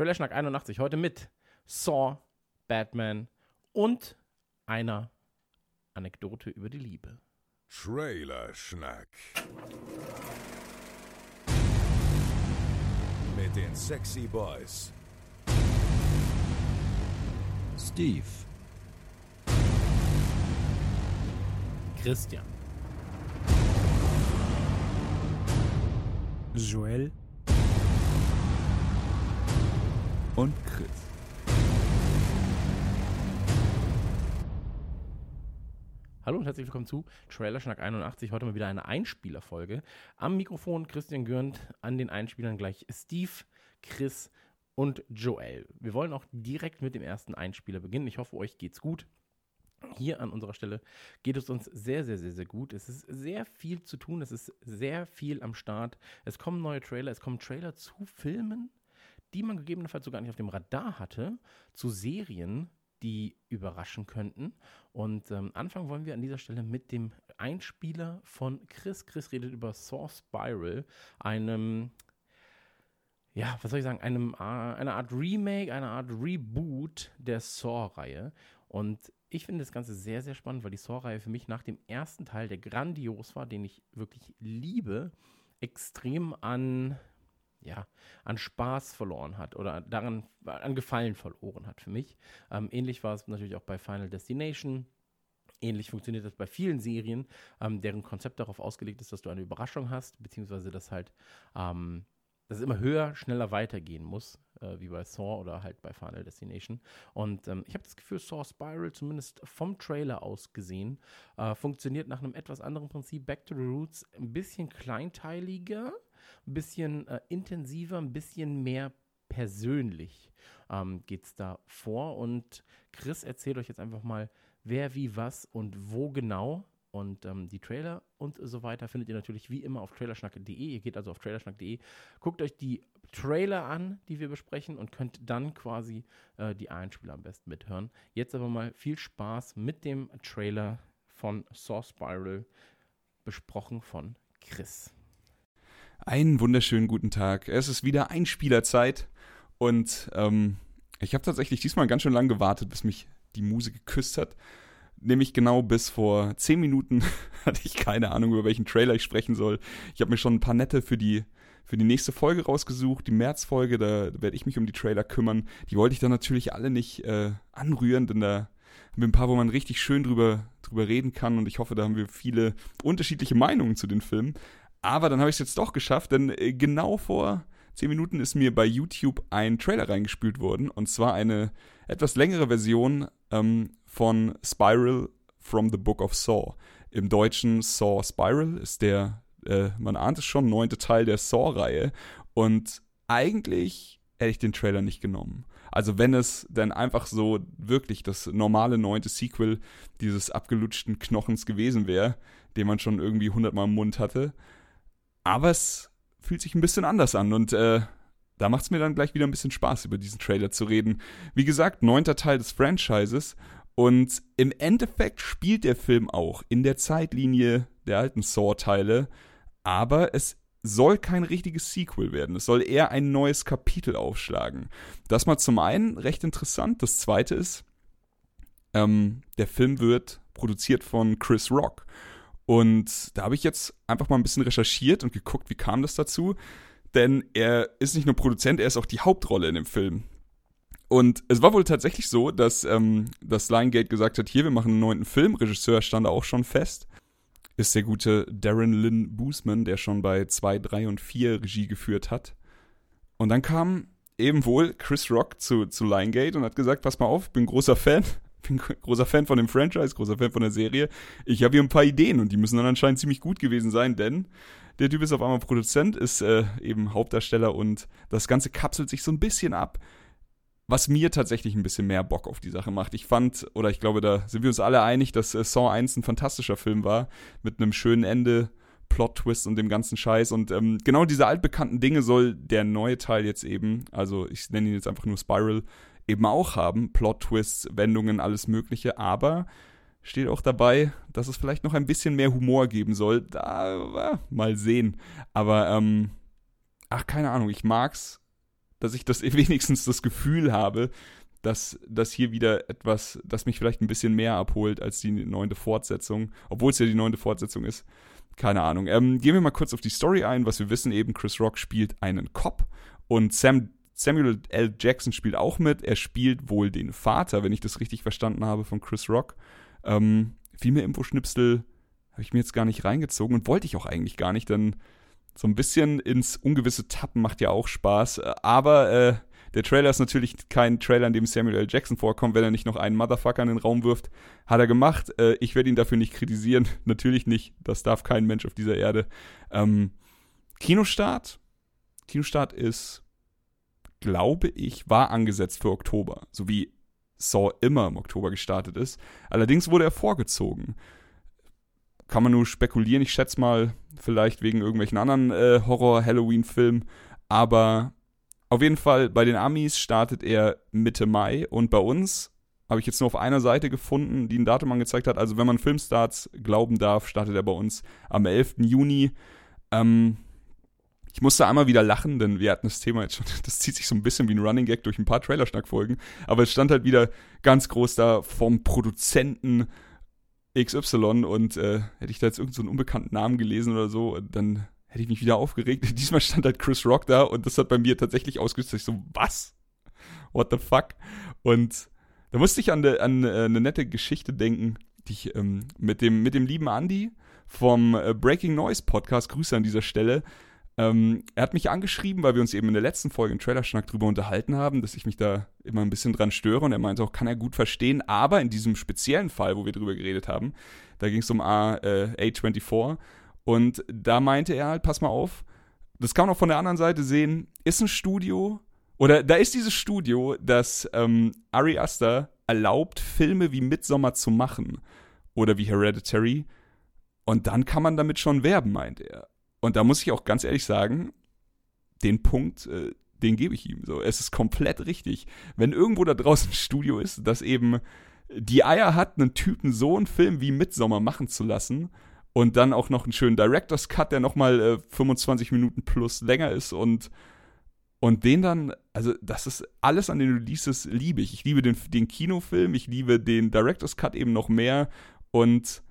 Trailer Schnack 81 heute mit Saw, Batman und einer Anekdote über die Liebe. Trailer Schnack. Mit den Sexy Boys. Steve, Christian, Joel, und Chris. Hallo und herzlich willkommen zu Trailer Schnack 81. Heute mal wieder eine Einspielerfolge. Am Mikrofon Christian Gürnt, an den Einspielern gleich Steve, Chris und Joel. Wir wollen auch direkt mit dem ersten Einspieler beginnen. Ich hoffe, euch geht's gut. Hier an unserer Stelle geht es uns sehr, sehr, sehr, sehr gut. Es ist sehr viel zu tun, es ist sehr viel am Start. Es kommen neue Trailer, es kommen Trailer zu Filmen, die man gegebenenfalls sogar nicht auf dem Radar hatte, zu Serien, die überraschen könnten. Und ähm, anfangen wollen wir an dieser Stelle mit dem Einspieler von Chris. Chris redet über Saw Spiral, einem, ja, was soll ich sagen, einem, äh, einer Art Remake, einer Art Reboot der Saw-Reihe. Und ich finde das Ganze sehr, sehr spannend, weil die Saw-Reihe für mich nach dem ersten Teil, der grandios war, den ich wirklich liebe, extrem an ja, an Spaß verloren hat oder daran an Gefallen verloren hat für mich. Ähm, ähnlich war es natürlich auch bei Final Destination. Ähnlich funktioniert das bei vielen Serien, ähm, deren Konzept darauf ausgelegt ist, dass du eine Überraschung hast, beziehungsweise dass halt ähm, dass es immer höher, schneller weitergehen muss, äh, wie bei Saw oder halt bei Final Destination. Und ähm, ich habe das Gefühl, Saw Spiral, zumindest vom Trailer aus gesehen, äh, funktioniert nach einem etwas anderen Prinzip. Back to the Roots ein bisschen kleinteiliger, ein bisschen äh, intensiver, ein bisschen mehr persönlich ähm, geht es da vor. Und Chris erzählt euch jetzt einfach mal, wer, wie, was und wo genau. Und ähm, die Trailer und so weiter findet ihr natürlich wie immer auf trailerschnack.de. Ihr geht also auf trailerschnack.de, guckt euch die Trailer an, die wir besprechen und könnt dann quasi äh, die Einspieler am besten mithören. Jetzt aber mal viel Spaß mit dem Trailer von Saw Spiral, besprochen von Chris. Einen wunderschönen guten Tag. Es ist wieder Einspielerzeit und ähm, ich habe tatsächlich diesmal ganz schön lang gewartet, bis mich die Musik geküsst hat. Nämlich genau bis vor zehn Minuten hatte ich keine Ahnung, über welchen Trailer ich sprechen soll. Ich habe mir schon ein paar nette für die, für die nächste Folge rausgesucht, die Märzfolge, da werde ich mich um die Trailer kümmern. Die wollte ich dann natürlich alle nicht äh, anrühren, denn da haben wir ein paar, wo man richtig schön drüber, drüber reden kann und ich hoffe, da haben wir viele unterschiedliche Meinungen zu den Filmen. Aber dann habe ich es jetzt doch geschafft, denn äh, genau vor zehn Minuten ist mir bei YouTube ein Trailer reingespült worden. Und zwar eine etwas längere Version ähm, von Spiral from the Book of Saw. Im Deutschen Saw Spiral ist der, äh, man ahnt es schon, neunte Teil der Saw-Reihe. Und eigentlich hätte ich den Trailer nicht genommen. Also wenn es dann einfach so wirklich das normale neunte Sequel dieses abgelutschten Knochens gewesen wäre, den man schon irgendwie hundertmal im Mund hatte, aber es fühlt sich ein bisschen anders an und äh, da macht es mir dann gleich wieder ein bisschen Spaß, über diesen Trailer zu reden. Wie gesagt, neunter Teil des Franchises und im Endeffekt spielt der Film auch in der Zeitlinie der alten Saw-Teile, aber es soll kein richtiges Sequel werden. Es soll eher ein neues Kapitel aufschlagen. Das mal zum einen recht interessant. Das zweite ist, ähm, der Film wird produziert von Chris Rock. Und da habe ich jetzt einfach mal ein bisschen recherchiert und geguckt, wie kam das dazu. Denn er ist nicht nur Produzent, er ist auch die Hauptrolle in dem Film. Und es war wohl tatsächlich so, dass ähm, das Liongate gesagt hat, hier, wir machen einen neuen Film. Regisseur stand auch schon fest. Ist der gute Darren Lynn Boosman, der schon bei 2, 3 und 4 Regie geführt hat. Und dann kam eben wohl Chris Rock zu, zu Liongate und hat gesagt, pass mal auf, ich bin großer Fan bin großer Fan von dem Franchise, großer Fan von der Serie. Ich habe hier ein paar Ideen und die müssen dann anscheinend ziemlich gut gewesen sein, denn der Typ ist auf einmal Produzent, ist äh, eben Hauptdarsteller und das Ganze kapselt sich so ein bisschen ab. Was mir tatsächlich ein bisschen mehr Bock auf die Sache macht. Ich fand, oder ich glaube, da sind wir uns alle einig, dass äh, Saw 1 ein fantastischer Film war, mit einem schönen Ende, Plot-Twist und dem ganzen Scheiß. Und ähm, genau diese altbekannten Dinge soll der neue Teil jetzt eben, also ich nenne ihn jetzt einfach nur Spiral, eben auch haben. Plot-Twists, Wendungen, alles Mögliche. Aber steht auch dabei, dass es vielleicht noch ein bisschen mehr Humor geben soll. Da, mal sehen. Aber, ähm, ach, keine Ahnung, ich mag's dass ich das wenigstens das Gefühl habe, dass das hier wieder etwas, das mich vielleicht ein bisschen mehr abholt als die neunte Fortsetzung, obwohl es ja die neunte Fortsetzung ist. Keine Ahnung. Ähm, gehen wir mal kurz auf die Story ein. Was wir wissen eben, Chris Rock spielt einen Cop und Sam, Samuel L. Jackson spielt auch mit. Er spielt wohl den Vater, wenn ich das richtig verstanden habe, von Chris Rock. Ähm, viel mehr Infoschnipsel habe ich mir jetzt gar nicht reingezogen und wollte ich auch eigentlich gar nicht, denn so ein bisschen ins ungewisse Tappen macht ja auch Spaß. Aber äh, der Trailer ist natürlich kein Trailer, in dem Samuel L. Jackson vorkommt, wenn er nicht noch einen Motherfucker in den Raum wirft. Hat er gemacht. Äh, ich werde ihn dafür nicht kritisieren. natürlich nicht. Das darf kein Mensch auf dieser Erde. Ähm, Kinostart. Kinostart ist, glaube ich, war angesetzt für Oktober. So wie Saw immer im Oktober gestartet ist. Allerdings wurde er vorgezogen. Kann man nur spekulieren. Ich schätze mal, vielleicht wegen irgendwelchen anderen äh, Horror-Halloween-Filmen. Aber auf jeden Fall, bei den Amis startet er Mitte Mai und bei uns habe ich jetzt nur auf einer Seite gefunden, die ein Datum angezeigt hat. Also wenn man Filmstarts glauben darf, startet er bei uns am 11. Juni. Ähm, ich musste einmal wieder lachen, denn wir hatten das Thema jetzt schon, das zieht sich so ein bisschen wie ein Running Gag durch ein paar Trailerschnackfolgen. Aber es stand halt wieder ganz groß da vom Produzenten XY und äh, hätte ich da jetzt irgendeinen so unbekannten Namen gelesen oder so, dann hätte ich mich wieder aufgeregt. Diesmal stand halt Chris Rock da und das hat bei mir tatsächlich ausgelöst. Ich so, was? What the fuck? Und da musste ich an, de, an äh, eine nette Geschichte denken, die ich ähm, mit, dem, mit dem lieben Andy vom äh, Breaking Noise Podcast, Grüße an dieser Stelle, ähm, er hat mich angeschrieben, weil wir uns eben in der letzten Folge im Trailerschnack drüber unterhalten haben, dass ich mich da immer ein bisschen dran störe und er meinte auch, kann er gut verstehen, aber in diesem speziellen Fall, wo wir drüber geredet haben, da ging es um A, äh, A24 und da meinte er halt, pass mal auf, das kann man auch von der anderen Seite sehen, ist ein Studio, oder da ist dieses Studio, das ähm, Ari Aster erlaubt, Filme wie Midsommar zu machen. Oder wie Hereditary. Und dann kann man damit schon werben, meint er. Und da muss ich auch ganz ehrlich sagen, den Punkt, äh, den gebe ich ihm. So, es ist komplett richtig. Wenn irgendwo da draußen ein Studio ist, das eben die Eier hat, einen Typen so einen Film wie Midsommar machen zu lassen und dann auch noch einen schönen Director's Cut, der nochmal äh, 25 Minuten plus länger ist und und den dann, also das ist alles an den Releases liebe ich. Ich liebe den, den Kinofilm, ich liebe den Director's Cut eben noch mehr und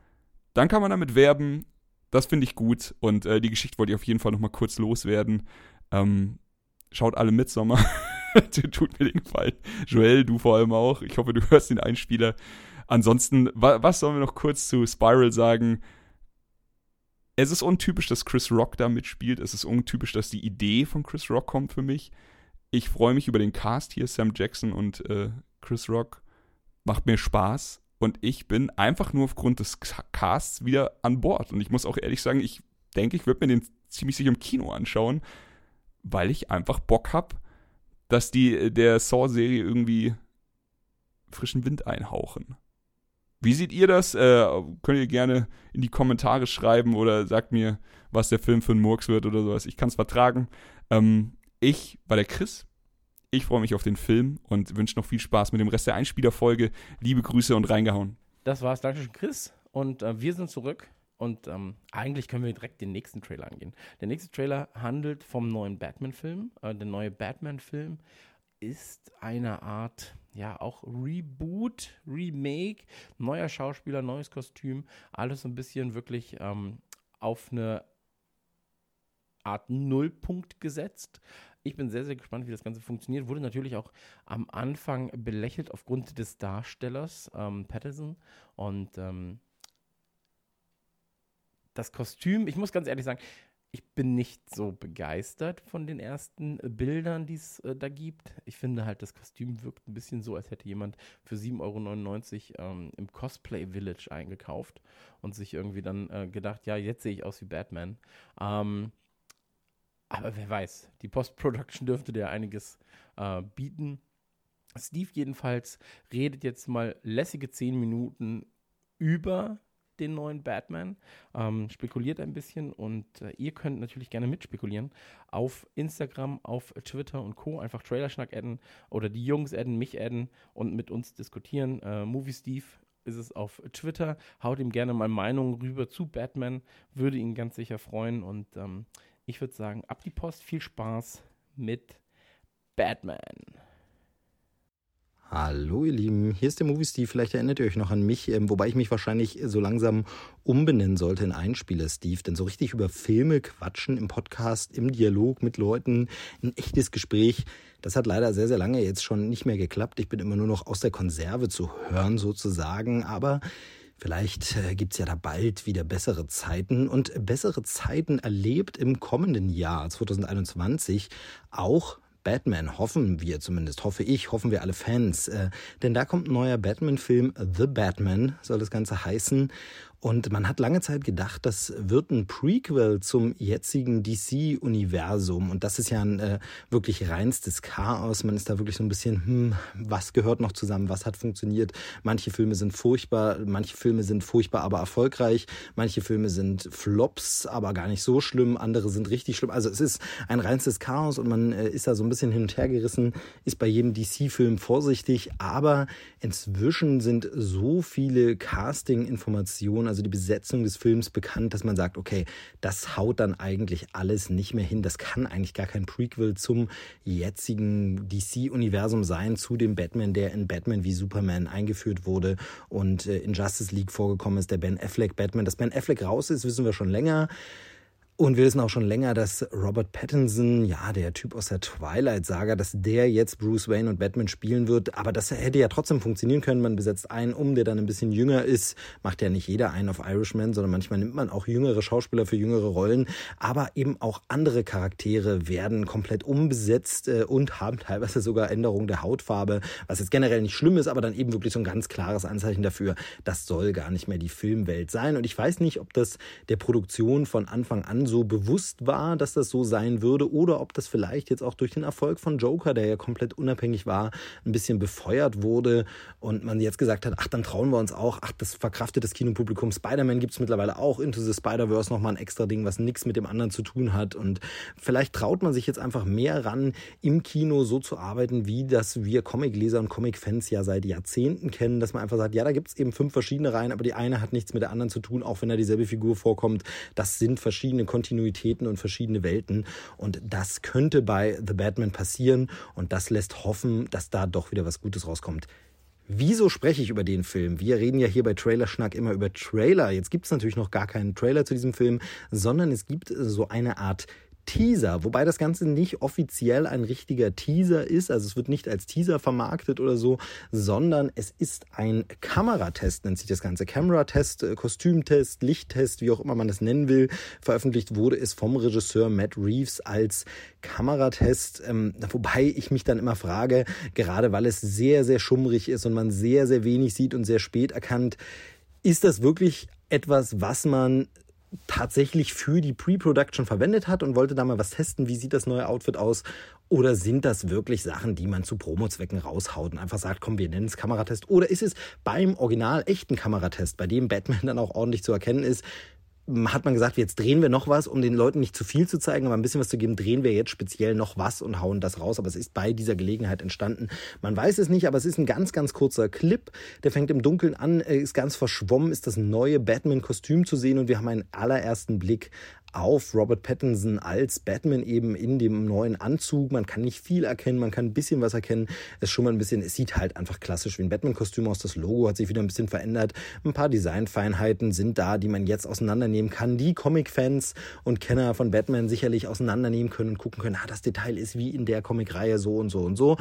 dann kann man damit werben. Das finde ich gut und äh, die Geschichte wollte ich auf jeden Fall nochmal kurz loswerden. Ähm, schaut alle Midsommar. Tut mir den Gefallen. Joel, du vor allem auch. Ich hoffe, du hörst den Einspieler. Ansonsten, wa was sollen wir noch kurz zu Spiral sagen? es ist untypisch, dass Chris Rock da mitspielt. Es ist untypisch, dass die Idee von Chris Rock kommt für mich. Ich freue mich über den Cast hier, Sam Jackson und äh, Chris Rock. Macht mir Spaß. Und ich bin einfach nur aufgrund des Casts wieder an Bord. Und ich muss auch ehrlich sagen, ich denke, ich würde mir den ziemlich sicher im Kino anschauen, weil ich einfach Bock habe, dass die äh, der Saw-Serie irgendwie frischen Wind einhauchen. Wie seht ihr das? Äh, könnt ihr gerne in die Kommentare schreiben oder sagt mir, was der Film für ein Murks wird oder sowas. Ich kann es vertragen. Ähm, ich war der Chris. Ich freue mich auf den Film und wünsche noch viel Spaß mit dem Rest der Einspielerfolge. Liebe Grüße und reingehauen. Das war's. Dankeschön, Chris. Und äh, wir sind zurück. Und ähm, eigentlich können wir direkt den nächsten Trailer angehen. Der nächste Trailer handelt vom neuen Batman-Film. Äh, der neue Batman-Film ist eine Art, ja, auch Reboot, Remake, neuer Schauspieler, neues Kostüm, alles so ein bisschen wirklich ähm, auf eine Art Nullpunkt gesetzt. Ich bin sehr, sehr gespannt, wie das Ganze funktioniert. Wurde natürlich auch am Anfang belächelt aufgrund des Darstellers ähm, Patterson und ähm, das Kostüm, ich muss ganz ehrlich sagen, ich bin nicht so begeistert von den ersten Bildern, die es äh, da gibt. Ich finde halt, das Kostüm wirkt ein bisschen so, als hätte jemand für 7,99 Euro ähm, im Cosplay Village eingekauft und sich irgendwie dann äh, gedacht, ja, jetzt sehe ich aus wie Batman. Ähm, aber wer weiß, die Post-Production dürfte dir einiges äh, bieten. Steve jedenfalls redet jetzt mal lässige 10 Minuten über den neuen Batman, ähm, spekuliert ein bisschen und äh, ihr könnt natürlich gerne mitspekulieren auf Instagram, auf Twitter und Co. Einfach Trailerschnack adden oder die Jungs adden, mich adden und mit uns diskutieren. Äh, Movie Steve ist es auf Twitter. Haut ihm gerne mal Meinungen rüber zu Batman, würde ihn ganz sicher freuen und ähm, ich würde sagen, ab die Post, viel Spaß mit Batman. Hallo ihr Lieben, hier ist der Movie Steve. Vielleicht erinnert ihr euch noch an mich, ähm, wobei ich mich wahrscheinlich so langsam umbenennen sollte in Einspieler Steve. Denn so richtig über Filme quatschen im Podcast, im Dialog mit Leuten, ein echtes Gespräch, das hat leider sehr, sehr lange jetzt schon nicht mehr geklappt. Ich bin immer nur noch aus der Konserve zu hören sozusagen. Aber Vielleicht äh, gibt's ja da bald wieder bessere Zeiten und bessere Zeiten erlebt im kommenden Jahr 2021 auch Batman, hoffen wir zumindest, hoffe ich, hoffen wir alle Fans. Äh, denn da kommt ein neuer Batman-Film, The Batman soll das Ganze heißen. Und man hat lange Zeit gedacht, das wird ein Prequel zum jetzigen DC-Universum. Und das ist ja ein äh, wirklich reinstes Chaos. Man ist da wirklich so ein bisschen, hm, was gehört noch zusammen, was hat funktioniert. Manche Filme sind furchtbar, manche Filme sind furchtbar, aber erfolgreich. Manche Filme sind Flops, aber gar nicht so schlimm. Andere sind richtig schlimm. Also es ist ein reinstes Chaos und man äh, ist da so ein bisschen hin und her gerissen, ist bei jedem DC-Film vorsichtig. Aber inzwischen sind so viele Casting-Informationen also die Besetzung des Films bekannt, dass man sagt, okay, das haut dann eigentlich alles nicht mehr hin. Das kann eigentlich gar kein Prequel zum jetzigen DC-Universum sein, zu dem Batman, der in Batman wie Superman eingeführt wurde und äh, in Justice League vorgekommen ist, der Ben Affleck Batman. Dass Ben Affleck raus ist, wissen wir schon länger. Und wir wissen auch schon länger, dass Robert Pattinson, ja, der Typ aus der Twilight-Saga, dass der jetzt Bruce Wayne und Batman spielen wird. Aber das hätte ja trotzdem funktionieren können. Man besetzt einen um, der dann ein bisschen jünger ist. Macht ja nicht jeder einen auf Irishman, sondern manchmal nimmt man auch jüngere Schauspieler für jüngere Rollen. Aber eben auch andere Charaktere werden komplett umbesetzt äh, und haben teilweise sogar Änderungen der Hautfarbe, was jetzt generell nicht schlimm ist, aber dann eben wirklich so ein ganz klares Anzeichen dafür, das soll gar nicht mehr die Filmwelt sein. Und ich weiß nicht, ob das der Produktion von Anfang an so bewusst war, dass das so sein würde, oder ob das vielleicht jetzt auch durch den Erfolg von Joker, der ja komplett unabhängig war, ein bisschen befeuert wurde und man jetzt gesagt hat, ach, dann trauen wir uns auch, ach, das verkraftet das Kinopublikum. Spider-Man gibt es mittlerweile auch, Into the Spider-Verse nochmal ein extra Ding, was nichts mit dem anderen zu tun hat. Und vielleicht traut man sich jetzt einfach mehr ran, im Kino so zu arbeiten, wie das wir Comicleser und Comic-Fans ja seit Jahrzehnten kennen, dass man einfach sagt, ja, da gibt es eben fünf verschiedene Reihen, aber die eine hat nichts mit der anderen zu tun, auch wenn da dieselbe Figur vorkommt. Das sind verschiedene Kontinuitäten und verschiedene Welten. Und das könnte bei The Batman passieren. Und das lässt hoffen, dass da doch wieder was Gutes rauskommt. Wieso spreche ich über den Film? Wir reden ja hier bei Trailer Schnack immer über Trailer. Jetzt gibt es natürlich noch gar keinen Trailer zu diesem Film, sondern es gibt so eine Art Teaser, wobei das Ganze nicht offiziell ein richtiger Teaser ist, also es wird nicht als Teaser vermarktet oder so, sondern es ist ein Kameratest, nennt sich das Ganze. Kameratest, äh, Kostümtest, Lichttest, wie auch immer man das nennen will. Veröffentlicht wurde es vom Regisseur Matt Reeves als Kameratest, ähm, wobei ich mich dann immer frage, gerade weil es sehr, sehr schummrig ist und man sehr, sehr wenig sieht und sehr spät erkannt, ist das wirklich etwas, was man tatsächlich für die Pre-Production verwendet hat und wollte da mal was testen, wie sieht das neue Outfit aus oder sind das wirklich Sachen, die man zu Promo-Zwecken raushaut und einfach sagt, komm, wir nennen es Kameratest? Oder ist es beim original echten Kameratest, bei dem Batman dann auch ordentlich zu erkennen ist, hat man gesagt, jetzt drehen wir noch was, um den Leuten nicht zu viel zu zeigen, aber ein bisschen was zu geben, drehen wir jetzt speziell noch was und hauen das raus. Aber es ist bei dieser Gelegenheit entstanden. Man weiß es nicht, aber es ist ein ganz, ganz kurzer Clip. Der fängt im Dunkeln an, ist ganz verschwommen, ist das neue Batman-Kostüm zu sehen und wir haben einen allerersten Blick auf Robert Pattinson als Batman eben in dem neuen Anzug. Man kann nicht viel erkennen, man kann ein bisschen was erkennen. Es schon mal ein bisschen, es sieht halt einfach klassisch wie ein Batman-Kostüm aus. Das Logo hat sich wieder ein bisschen verändert. Ein paar Designfeinheiten sind da, die man jetzt auseinandernehmen kann, die Comic-Fans und Kenner von Batman sicherlich auseinandernehmen können und gucken können, ah, das Detail ist wie in der Comic-Reihe so und so und so.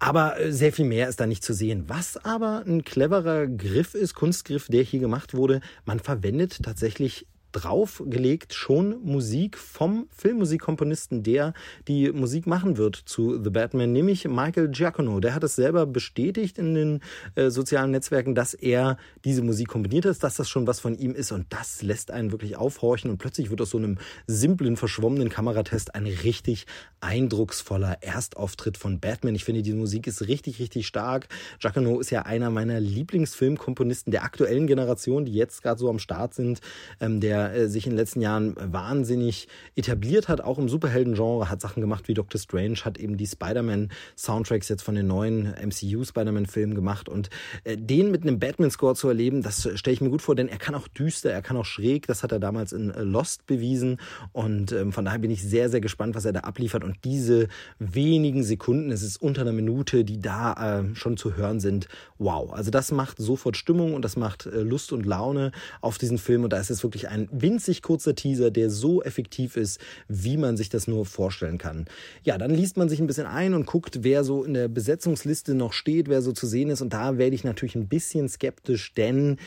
Aber äh, sehr viel mehr ist da nicht zu sehen. Was aber ein cleverer Griff ist, Kunstgriff, der hier gemacht wurde, man verwendet tatsächlich draufgelegt schon Musik vom Filmmusikkomponisten, der die Musik machen wird zu The Batman, nämlich Michael Giacono. Der hat es selber bestätigt in den äh, sozialen Netzwerken, dass er diese Musik komponiert hat, dass das schon was von ihm ist und das lässt einen wirklich aufhorchen und plötzlich wird aus so einem simplen, verschwommenen Kameratest ein richtig eindrucksvoller Erstauftritt von Batman. Ich finde, die Musik ist richtig, richtig stark. Giacono ist ja einer meiner Lieblingsfilmkomponisten der aktuellen Generation, die jetzt gerade so am Start sind. Ähm, der äh, sich in den letzten Jahren wahnsinnig etabliert hat, auch im Superhelden-Genre, hat Sachen gemacht wie Doctor Strange, hat eben die Spider-Man-Soundtracks jetzt von den neuen MCU-Spider-Man-Filmen gemacht. Und äh, den mit einem Batman-Score zu erleben, das stelle ich mir gut vor, denn er kann auch düster, er kann auch schräg, das hat er damals in äh, Lost bewiesen. Und ähm, von daher bin ich sehr, sehr gespannt, was er da abliefert. Und diese wenigen Sekunden, es ist unter einer Minute, die da äh, schon zu hören sind, wow. Also das macht sofort Stimmung und das macht äh, Lust und Laune auf diesen Film. Und da ist es wirklich ein winzig kurzer Teaser, der so effektiv ist, wie man sich das nur vorstellen kann. Ja, dann liest man sich ein bisschen ein und guckt, wer so in der Besetzungsliste noch steht, wer so zu sehen ist und da werde ich natürlich ein bisschen skeptisch, denn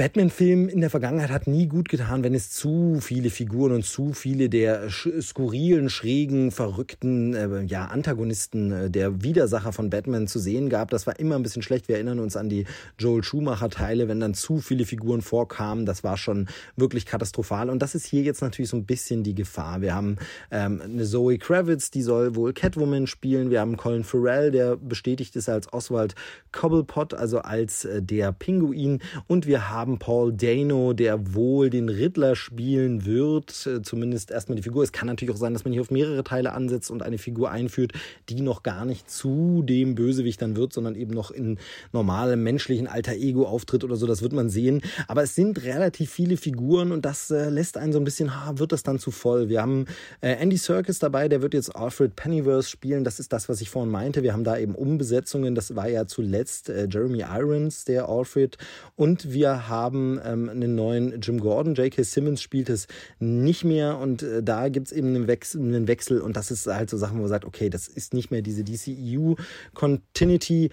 Batman-Film in der Vergangenheit hat nie gut getan, wenn es zu viele Figuren und zu viele der skurrilen, schrägen, verrückten äh, ja, Antagonisten, äh, der Widersacher von Batman zu sehen gab. Das war immer ein bisschen schlecht. Wir erinnern uns an die Joel Schumacher-Teile, wenn dann zu viele Figuren vorkamen. Das war schon wirklich katastrophal. Und das ist hier jetzt natürlich so ein bisschen die Gefahr. Wir haben ähm, eine Zoe Kravitz, die soll wohl Catwoman spielen. Wir haben Colin Farrell, der bestätigt ist als Oswald Cobblepot, also als äh, der Pinguin. Und wir haben haben Paul Dano, der wohl den Riddler spielen wird, äh, zumindest erstmal die Figur. Es kann natürlich auch sein, dass man hier auf mehrere Teile ansetzt und eine Figur einführt, die noch gar nicht zu dem Bösewicht dann wird, sondern eben noch in normalem menschlichen Alter Ego auftritt oder so. Das wird man sehen. Aber es sind relativ viele Figuren und das äh, lässt einen so ein bisschen, ha, wird das dann zu voll. Wir haben äh, Andy Serkis dabei, der wird jetzt Alfred Pennyworth spielen. Das ist das, was ich vorhin meinte. Wir haben da eben Umbesetzungen. Das war ja zuletzt Jeremy Irons, der Alfred. Und wir haben ähm, einen neuen Jim Gordon. J.K. Simmons spielt es nicht mehr und äh, da gibt es eben einen Wechsel, einen Wechsel und das ist halt so Sachen, wo man sagt, okay, das ist nicht mehr diese DCEU Continuity.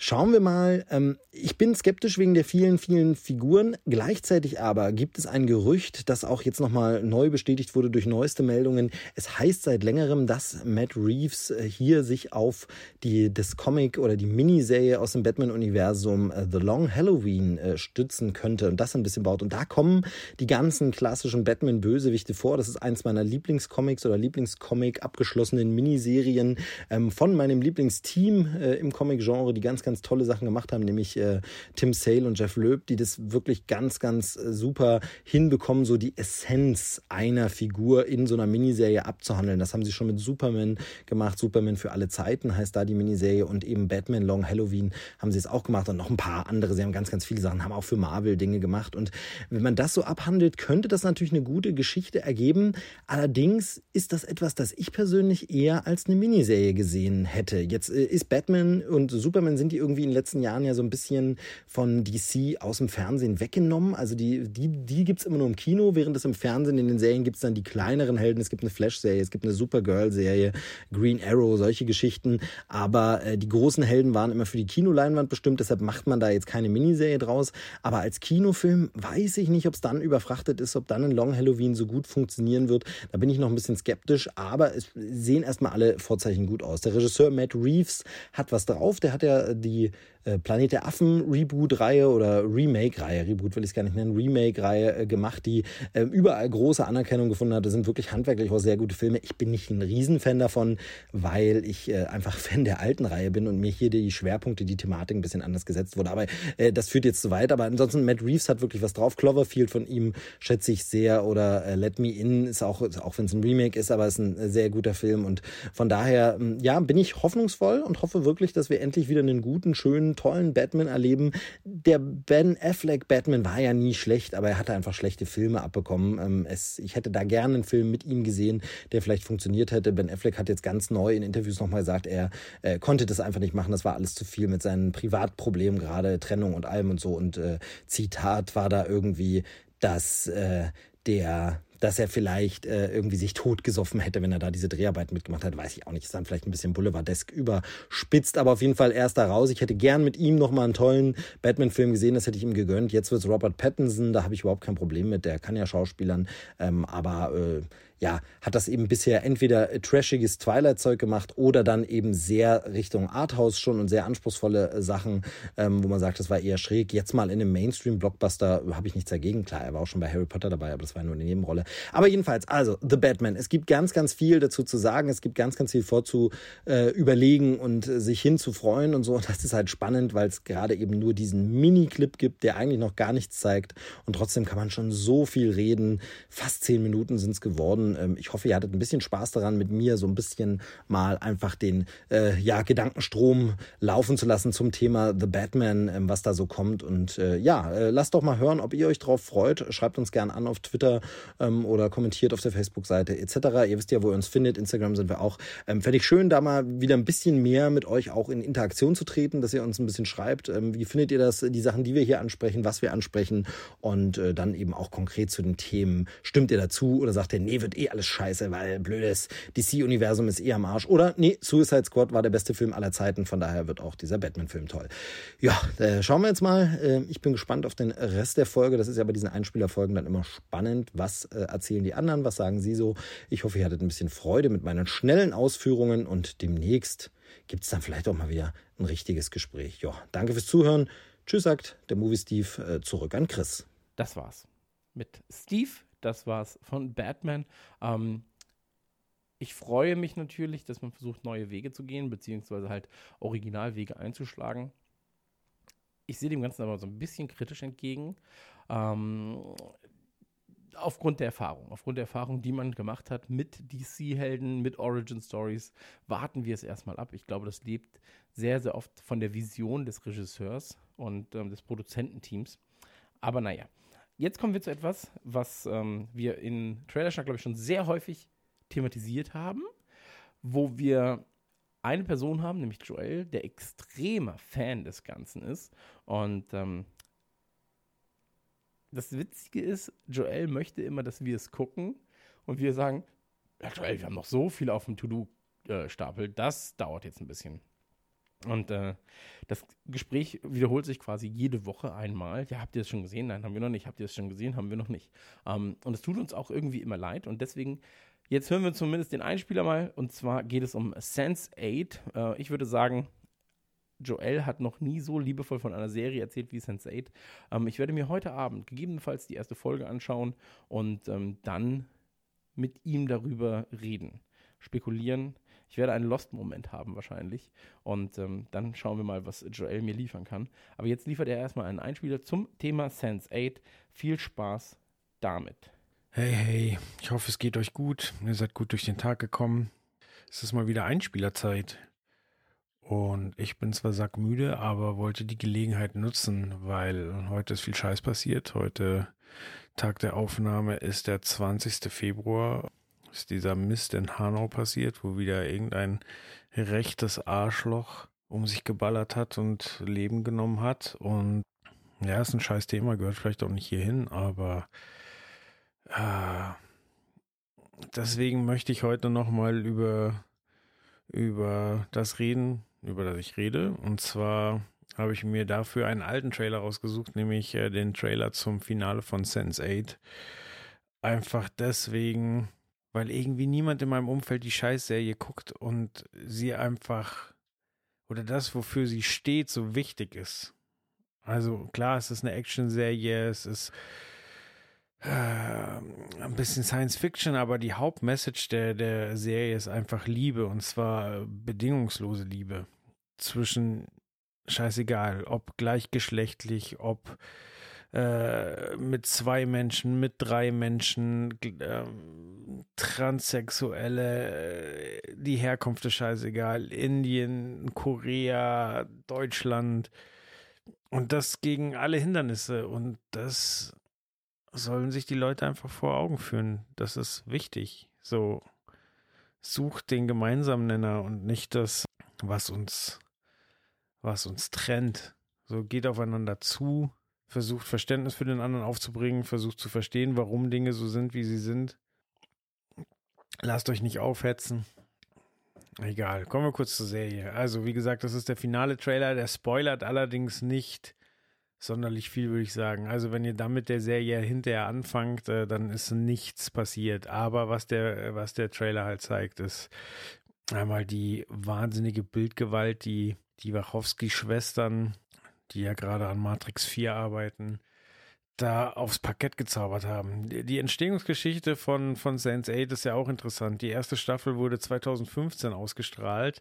Schauen wir mal. Ähm, ich bin skeptisch wegen der vielen, vielen Figuren. Gleichzeitig aber gibt es ein Gerücht, das auch jetzt nochmal neu bestätigt wurde durch neueste Meldungen. Es heißt seit längerem, dass Matt Reeves äh, hier sich auf die, das Comic oder die Miniserie aus dem Batman-Universum äh, The Long Halloween äh, stützen könnte und das ein bisschen baut. Und da kommen die ganzen klassischen Batman-Bösewichte vor. Das ist eins meiner Lieblingscomics oder Lieblingscomic abgeschlossenen Miniserien ähm, von meinem Lieblingsteam im Comic-Genre, die ganz, ganz tolle Sachen gemacht haben, nämlich äh, Tim Sale und Jeff Loeb, die das wirklich ganz, ganz äh, super hinbekommen, so die Essenz einer Figur in so einer Miniserie abzuhandeln. Das haben sie schon mit Superman gemacht. Superman für alle Zeiten heißt da die Miniserie und eben Batman Long Halloween haben sie es auch gemacht und noch ein paar andere. Sie haben ganz, ganz viele Sachen, haben auch für Marvel Dinge gemacht. Und wenn man das so abhandelt, könnte das natürlich eine gute Geschichte ergeben. Allerdings ist das etwas, das ich persönlich eher als eine Miniserie gesehen hätte. Jetzt äh, ist Batman und Superman sind die irgendwie in den letzten Jahren ja so ein bisschen von DC aus dem Fernsehen weggenommen. Also die, die, die gibt es immer nur im Kino, während es im Fernsehen in den Serien gibt es dann die kleineren Helden. Es gibt eine Flash-Serie, es gibt eine Supergirl-Serie, Green Arrow, solche Geschichten. Aber äh, die großen Helden waren immer für die Kinoleinwand bestimmt, deshalb macht man da jetzt keine Miniserie draus. Aber als Kinofilm weiß ich nicht, ob es dann überfrachtet ist, ob dann ein Long Halloween so gut funktionieren wird. Da bin ich noch ein bisschen skeptisch, aber es sehen erstmal alle Vorzeichen gut aus. Der Regisseur Matt Reeves hat was drauf, der hat ja die die äh, Planet der Affen Reboot-Reihe oder Remake-Reihe, Reboot will ich es gar nicht nennen, Remake-Reihe äh, gemacht, die äh, überall große Anerkennung gefunden hat. Das sind wirklich handwerklich auch sehr gute Filme. Ich bin nicht ein Riesenfan davon, weil ich äh, einfach Fan der alten Reihe bin und mir hier die Schwerpunkte, die Thematik ein bisschen anders gesetzt wurde. Aber äh, das führt jetzt zu weit. Aber ansonsten, Matt Reeves hat wirklich was drauf. Cloverfield von ihm schätze ich sehr oder Let Me In ist auch, auch wenn es ein Remake ist, aber ist ein sehr guter Film. Und von daher, ähm, ja, bin ich hoffnungsvoll und hoffe wirklich, dass wir endlich wieder einen guten, schönen, tollen Batman erleben. Der Ben Affleck Batman war ja nie schlecht, aber er hatte einfach schlechte Filme abbekommen. Ähm, es, ich hätte da gerne einen Film mit ihm gesehen, der vielleicht funktioniert hätte. Ben Affleck hat jetzt ganz neu in Interviews nochmal gesagt, er äh, konnte das einfach nicht machen. Das war alles zu viel mit seinen Privatproblemen, gerade Trennung und allem und so. Und äh, Zitat war da irgendwie, dass äh, der dass er vielleicht äh, irgendwie sich totgesoffen hätte, wenn er da diese Dreharbeiten mitgemacht hat, weiß ich auch nicht. Ist dann vielleicht ein bisschen Boulevardesk überspitzt, aber auf jeden Fall erst da raus. Ich hätte gern mit ihm nochmal einen tollen Batman-Film gesehen, das hätte ich ihm gegönnt. Jetzt wird es Robert Pattinson, da habe ich überhaupt kein Problem mit, der kann ja Schauspielern, ähm, aber äh, ja, hat das eben bisher entweder trashiges Twilight-Zeug gemacht oder dann eben sehr Richtung Arthouse schon und sehr anspruchsvolle äh, Sachen, ähm, wo man sagt, das war eher schräg. Jetzt mal in einem Mainstream-Blockbuster habe ich nichts dagegen. Klar, er war auch schon bei Harry Potter dabei, aber das war nur eine Nebenrolle. Aber jedenfalls, also The Batman. Es gibt ganz, ganz viel dazu zu sagen. Es gibt ganz, ganz viel vorzu äh, überlegen und äh, sich hinzufreuen und so. Und das ist halt spannend, weil es gerade eben nur diesen Mini-Clip gibt, der eigentlich noch gar nichts zeigt. Und trotzdem kann man schon so viel reden. Fast zehn Minuten sind es geworden. Ähm, ich hoffe, ihr hattet ein bisschen Spaß daran, mit mir so ein bisschen mal einfach den äh, ja, Gedankenstrom laufen zu lassen zum Thema The Batman, ähm, was da so kommt. Und äh, ja, äh, lasst doch mal hören, ob ihr euch drauf freut. Schreibt uns gerne an auf Twitter ähm, oder kommentiert auf der Facebook-Seite etc. Ihr wisst ja, wo ihr uns findet. Instagram sind wir auch. Ähm, Fände ich schön, da mal wieder ein bisschen mehr mit euch auch in Interaktion zu treten, dass ihr uns ein bisschen schreibt. Ähm, wie findet ihr das, die Sachen, die wir hier ansprechen, was wir ansprechen und äh, dann eben auch konkret zu den Themen. Stimmt ihr dazu oder sagt ihr, nee, wird eh alles scheiße, weil blödes DC-Universum ist eh am Arsch. Oder nee, Suicide Squad war der beste Film aller Zeiten, von daher wird auch dieser Batman-Film toll. Ja, äh, schauen wir jetzt mal. Äh, ich bin gespannt auf den Rest der Folge. Das ist ja bei diesen Einspielerfolgen dann immer spannend. Was äh, erzählen die anderen? Was sagen sie so? Ich hoffe, ihr hattet ein bisschen Freude mit meinen schnellen Ausführungen und demnächst gibt es dann vielleicht auch mal wieder ein richtiges Gespräch. Ja, danke fürs Zuhören. Tschüss, sagt der Movie Steve äh, zurück an Chris. Das war's mit Steve. Das war's von Batman. Ähm, ich freue mich natürlich, dass man versucht, neue Wege zu gehen, beziehungsweise halt Originalwege einzuschlagen. Ich sehe dem Ganzen aber so ein bisschen kritisch entgegen. Ähm, aufgrund der Erfahrung, aufgrund der Erfahrung, die man gemacht hat mit DC-Helden, mit Origin Stories, warten wir es erstmal ab. Ich glaube, das lebt sehr, sehr oft von der Vision des Regisseurs und ähm, des Produzententeams. Aber naja, jetzt kommen wir zu etwas, was ähm, wir in Trailerschnack, glaube ich, schon sehr häufig thematisiert haben, wo wir eine Person haben, nämlich Joel, der extremer Fan des Ganzen ist. Und ähm, das Witzige ist, Joel möchte immer, dass wir es gucken und wir sagen, ja, Joel, wir haben noch so viel auf dem To-Do-Stapel, das dauert jetzt ein bisschen. Und äh, das Gespräch wiederholt sich quasi jede Woche einmal. Ja, habt ihr das schon gesehen? Nein, haben wir noch nicht. Habt ihr das schon gesehen? Haben wir noch nicht. Ähm, und es tut uns auch irgendwie immer leid. Und deswegen, jetzt hören wir zumindest den Einspieler mal. Und zwar geht es um Sense 8. Äh, ich würde sagen, Joel hat noch nie so liebevoll von einer Serie erzählt wie Sense8. Ähm, ich werde mir heute Abend gegebenenfalls die erste Folge anschauen und ähm, dann mit ihm darüber reden, spekulieren. Ich werde einen Lost-Moment haben wahrscheinlich. Und ähm, dann schauen wir mal, was Joel mir liefern kann. Aber jetzt liefert er erstmal einen Einspieler zum Thema Sense 8. Viel Spaß damit. Hey, hey, ich hoffe, es geht euch gut. Ihr seid gut durch den Tag gekommen. Es ist mal wieder Einspielerzeit. Und ich bin zwar sackmüde, aber wollte die Gelegenheit nutzen, weil heute ist viel Scheiß passiert. Heute, Tag der Aufnahme, ist der 20. Februar ist dieser Mist in Hanau passiert, wo wieder irgendein rechtes Arschloch um sich geballert hat und Leben genommen hat. Und ja, ist ein scheiß Thema, gehört vielleicht auch nicht hierhin, aber äh, deswegen möchte ich heute nochmal über, über das reden, über das ich rede. Und zwar habe ich mir dafür einen alten Trailer rausgesucht, nämlich äh, den Trailer zum Finale von Sense 8. Einfach deswegen, weil irgendwie niemand in meinem Umfeld die Scheißserie guckt und sie einfach oder das, wofür sie steht, so wichtig ist. Also klar, es ist eine Action-Serie, es ist äh, ein bisschen Science Fiction, aber die Hauptmessage der, der Serie ist einfach Liebe und zwar bedingungslose Liebe zwischen scheißegal, ob gleichgeschlechtlich, ob äh, mit zwei Menschen, mit drei Menschen, äh, Transsexuelle, die Herkunft ist scheißegal, Indien, Korea, Deutschland und das gegen alle Hindernisse und das sollen sich die Leute einfach vor Augen führen. Das ist wichtig. So sucht den gemeinsamen Nenner und nicht das, was uns, was uns trennt. So geht aufeinander zu, versucht Verständnis für den anderen aufzubringen, versucht zu verstehen, warum Dinge so sind, wie sie sind. Lasst euch nicht aufhetzen. Egal, kommen wir kurz zur Serie. Also, wie gesagt, das ist der finale Trailer, der spoilert allerdings nicht sonderlich viel, würde ich sagen. Also, wenn ihr damit der Serie hinterher anfangt, äh, dann ist nichts passiert. Aber was der, was der Trailer halt zeigt, ist einmal die wahnsinnige Bildgewalt, die die Wachowski-Schwestern die ja gerade an Matrix 4 arbeiten, da aufs Parkett gezaubert haben. Die Entstehungsgeschichte von, von Sense 8 ist ja auch interessant. Die erste Staffel wurde 2015 ausgestrahlt.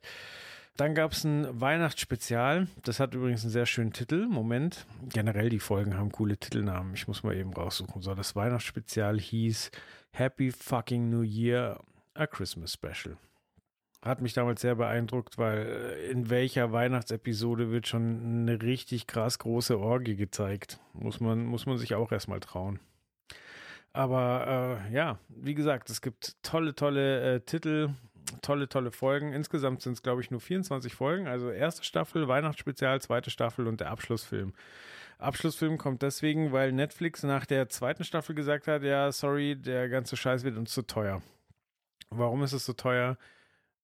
Dann gab es ein Weihnachtsspezial. Das hat übrigens einen sehr schönen Titel. Moment. Generell die Folgen haben coole Titelnamen. Ich muss mal eben raussuchen. So, das Weihnachtsspezial hieß Happy Fucking New Year, a Christmas Special. Hat mich damals sehr beeindruckt, weil äh, in welcher Weihnachtsepisode wird schon eine richtig krass große Orgie gezeigt. Muss man, muss man sich auch erstmal trauen. Aber äh, ja, wie gesagt, es gibt tolle, tolle äh, Titel, tolle, tolle Folgen. Insgesamt sind es, glaube ich, nur 24 Folgen. Also erste Staffel, Weihnachtsspezial, zweite Staffel und der Abschlussfilm. Abschlussfilm kommt deswegen, weil Netflix nach der zweiten Staffel gesagt hat, ja, sorry, der ganze Scheiß wird uns zu teuer. Warum ist es so teuer?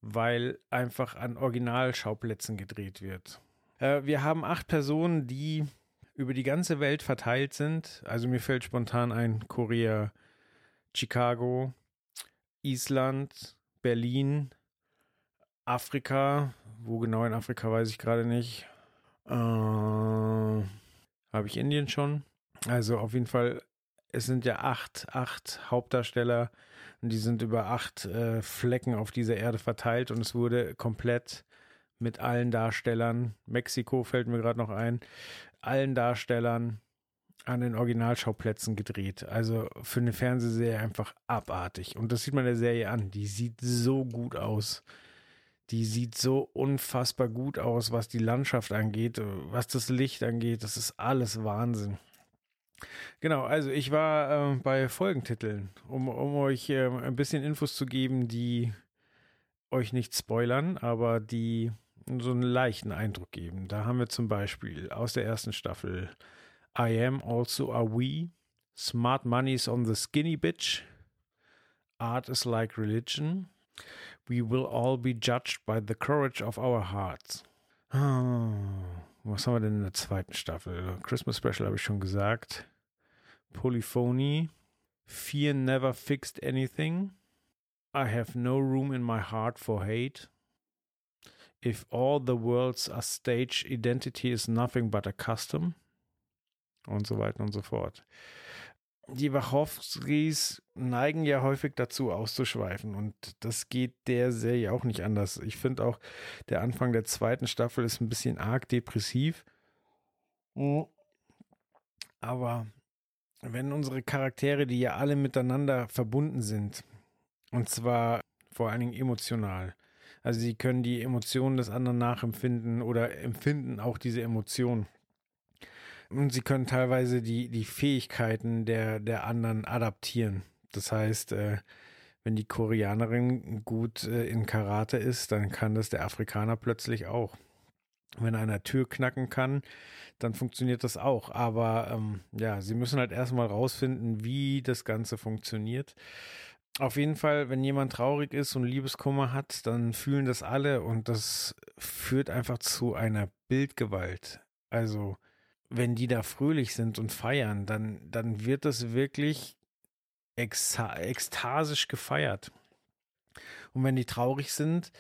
Weil einfach an Originalschauplätzen gedreht wird. Äh, wir haben acht Personen, die über die ganze Welt verteilt sind. Also mir fällt spontan ein Korea, Chicago, Island, Berlin, Afrika. Wo genau in Afrika weiß ich gerade nicht. Äh, Habe ich Indien schon? Also auf jeden Fall, es sind ja acht, acht Hauptdarsteller und die sind über acht äh, Flecken auf dieser Erde verteilt und es wurde komplett mit allen Darstellern, Mexiko fällt mir gerade noch ein, allen Darstellern an den Originalschauplätzen gedreht. Also für eine Fernsehserie einfach abartig. Und das sieht man der Serie an. Die sieht so gut aus. Die sieht so unfassbar gut aus, was die Landschaft angeht, was das Licht angeht. Das ist alles Wahnsinn. Genau, also ich war äh, bei Folgentiteln, um, um euch äh, ein bisschen Infos zu geben, die euch nicht spoilern, aber die so einen leichten Eindruck geben. Da haben wir zum Beispiel aus der ersten Staffel I Am Also a We, Smart Money's on the Skinny Bitch, Art is like Religion, We will all be judged by the courage of our hearts. Oh, was haben wir denn in der zweiten Staffel? Christmas Special habe ich schon gesagt. Polyphony, Fear Never Fixed Anything, I Have No Room in My Heart for Hate, If All the Worlds Are Stage, Identity is Nothing But a Custom und so weiter und so fort. Die Wachowskis neigen ja häufig dazu auszuschweifen und das geht der Serie auch nicht anders. Ich finde auch, der Anfang der zweiten Staffel ist ein bisschen arg depressiv. Aber wenn unsere Charaktere, die ja alle miteinander verbunden sind, und zwar vor allen Dingen emotional, also sie können die Emotionen des anderen nachempfinden oder empfinden auch diese Emotionen. Und sie können teilweise die, die Fähigkeiten der, der anderen adaptieren. Das heißt, äh, wenn die Koreanerin gut äh, in Karate ist, dann kann das der Afrikaner plötzlich auch. Wenn einer Tür knacken kann, dann funktioniert das auch. Aber ähm, ja, sie müssen halt erstmal rausfinden, wie das Ganze funktioniert. Auf jeden Fall, wenn jemand traurig ist und Liebeskummer hat, dann fühlen das alle und das führt einfach zu einer Bildgewalt. Also, wenn die da fröhlich sind und feiern, dann, dann wird das wirklich ekstasisch gefeiert. Und wenn die traurig sind,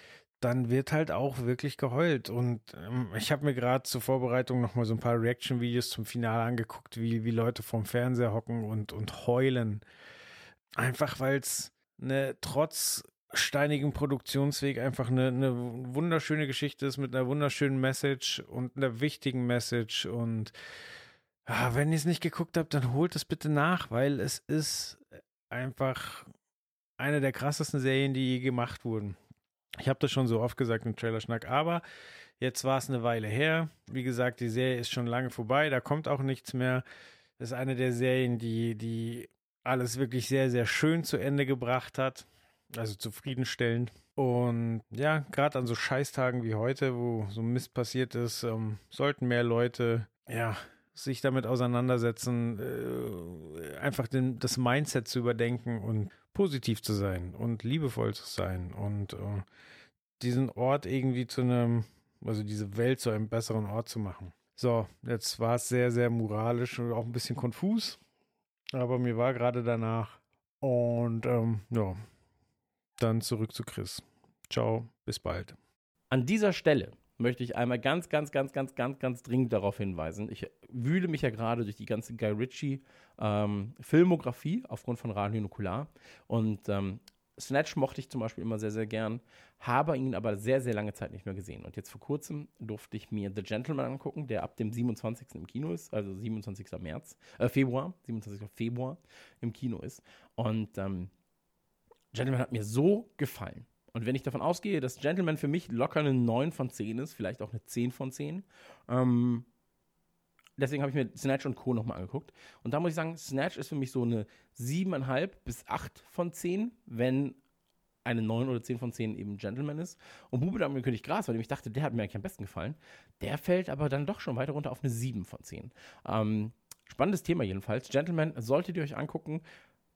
dann wird halt auch wirklich geheult. Und ähm, ich habe mir gerade zur Vorbereitung nochmal so ein paar Reaction-Videos zum Finale angeguckt, wie, wie Leute vorm Fernseher hocken und, und heulen. Einfach weil es eine trotz steinigem Produktionsweg einfach eine, eine wunderschöne Geschichte ist mit einer wunderschönen Message und einer wichtigen Message. Und ja, wenn ihr es nicht geguckt habt, dann holt es bitte nach, weil es ist einfach eine der krassesten Serien, die je gemacht wurden. Ich habe das schon so oft gesagt im Trailerschnack, aber jetzt war es eine Weile her. Wie gesagt, die Serie ist schon lange vorbei, da kommt auch nichts mehr. Das ist eine der Serien, die, die alles wirklich sehr, sehr schön zu Ende gebracht hat. Also zufriedenstellend. Und ja, gerade an so Scheißtagen wie heute, wo so Mist passiert ist, ähm, sollten mehr Leute, ja, sich damit auseinandersetzen, äh, einfach den, das Mindset zu überdenken und positiv zu sein und liebevoll zu sein und äh, diesen Ort irgendwie zu einem, also diese Welt zu einem besseren Ort zu machen. So, jetzt war es sehr, sehr moralisch und auch ein bisschen konfus, aber mir war gerade danach. Und ähm, ja, dann zurück zu Chris. Ciao, bis bald. An dieser Stelle möchte ich einmal ganz, ganz, ganz, ganz, ganz, ganz dringend darauf hinweisen. Ich wühle mich ja gerade durch die ganze Guy Ritchie ähm, aufgrund von Radio Nukular. Und ähm, Snatch mochte ich zum Beispiel immer sehr, sehr gern, habe ihn aber sehr, sehr lange Zeit nicht mehr gesehen. Und jetzt vor kurzem durfte ich mir The Gentleman angucken, der ab dem 27. im Kino ist, also 27. März, äh, Februar, 27. Februar im Kino ist. Und ähm, Gentleman hat mir so gefallen. Und wenn ich davon ausgehe, dass Gentleman für mich locker eine 9 von 10 ist, vielleicht auch eine 10 von 10, ähm, deswegen habe ich mir Snatch und Co. nochmal angeguckt. Und da muss ich sagen, Snatch ist für mich so eine 7,5 bis 8 von 10, wenn eine 9 oder 10 von 10 eben Gentleman ist. Und Bube Dame König Gras, weil ich dachte, der hat mir eigentlich am besten gefallen, der fällt aber dann doch schon weiter runter auf eine 7 von 10. Ähm, spannendes Thema jedenfalls. Gentleman solltet ihr euch angucken.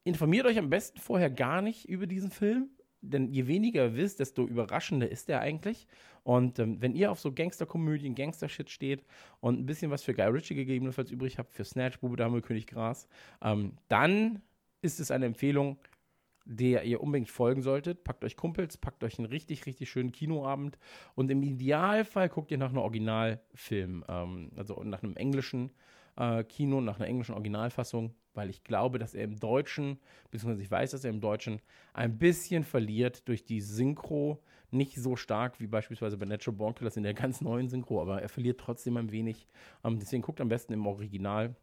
Informiert euch am besten vorher gar nicht über diesen Film denn je weniger ihr wisst, desto überraschender ist er eigentlich. Und ähm, wenn ihr auf so Gangsterkomödien, Gangster-Shit steht und ein bisschen was für Guy Ritchie gegebenenfalls übrig habt, für Snatch, Bube, Dame, König, Gras, ähm, dann ist es eine Empfehlung, der ihr unbedingt folgen solltet. Packt euch Kumpels, packt euch einen richtig, richtig schönen Kinoabend und im Idealfall guckt ihr nach einem Originalfilm, ähm, also nach einem englischen äh, Kino, nach einer englischen Originalfassung weil ich glaube, dass er im Deutschen, beziehungsweise ich weiß, dass er im Deutschen ein bisschen verliert durch die Synchro. Nicht so stark wie beispielsweise bei Natural Born Killers in der ganz neuen Synchro, aber er verliert trotzdem ein wenig. Ähm, deswegen guckt am besten im Original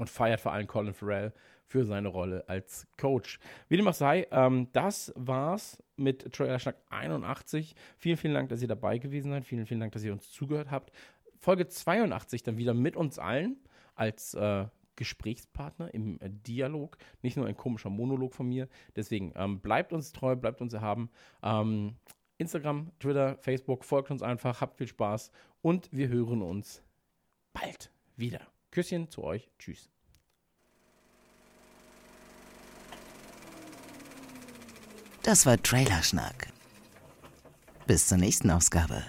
und feiert vor allem Colin Farrell für seine Rolle als Coach. Wie dem auch sei, ähm, das war's mit Trailer Schnack 81. Vielen, vielen Dank, dass ihr dabei gewesen seid. Vielen, vielen Dank, dass ihr uns zugehört habt. Folge 82 dann wieder mit uns allen als äh, Gesprächspartner im äh, Dialog, nicht nur ein komischer Monolog von mir. Deswegen ähm, bleibt uns treu, bleibt uns erhaben. Ähm, Instagram, Twitter, Facebook, folgt uns einfach, habt viel Spaß und wir hören uns bald wieder. Küsschen zu euch, tschüss. Das war Trailerschnack. Bis zur nächsten Ausgabe.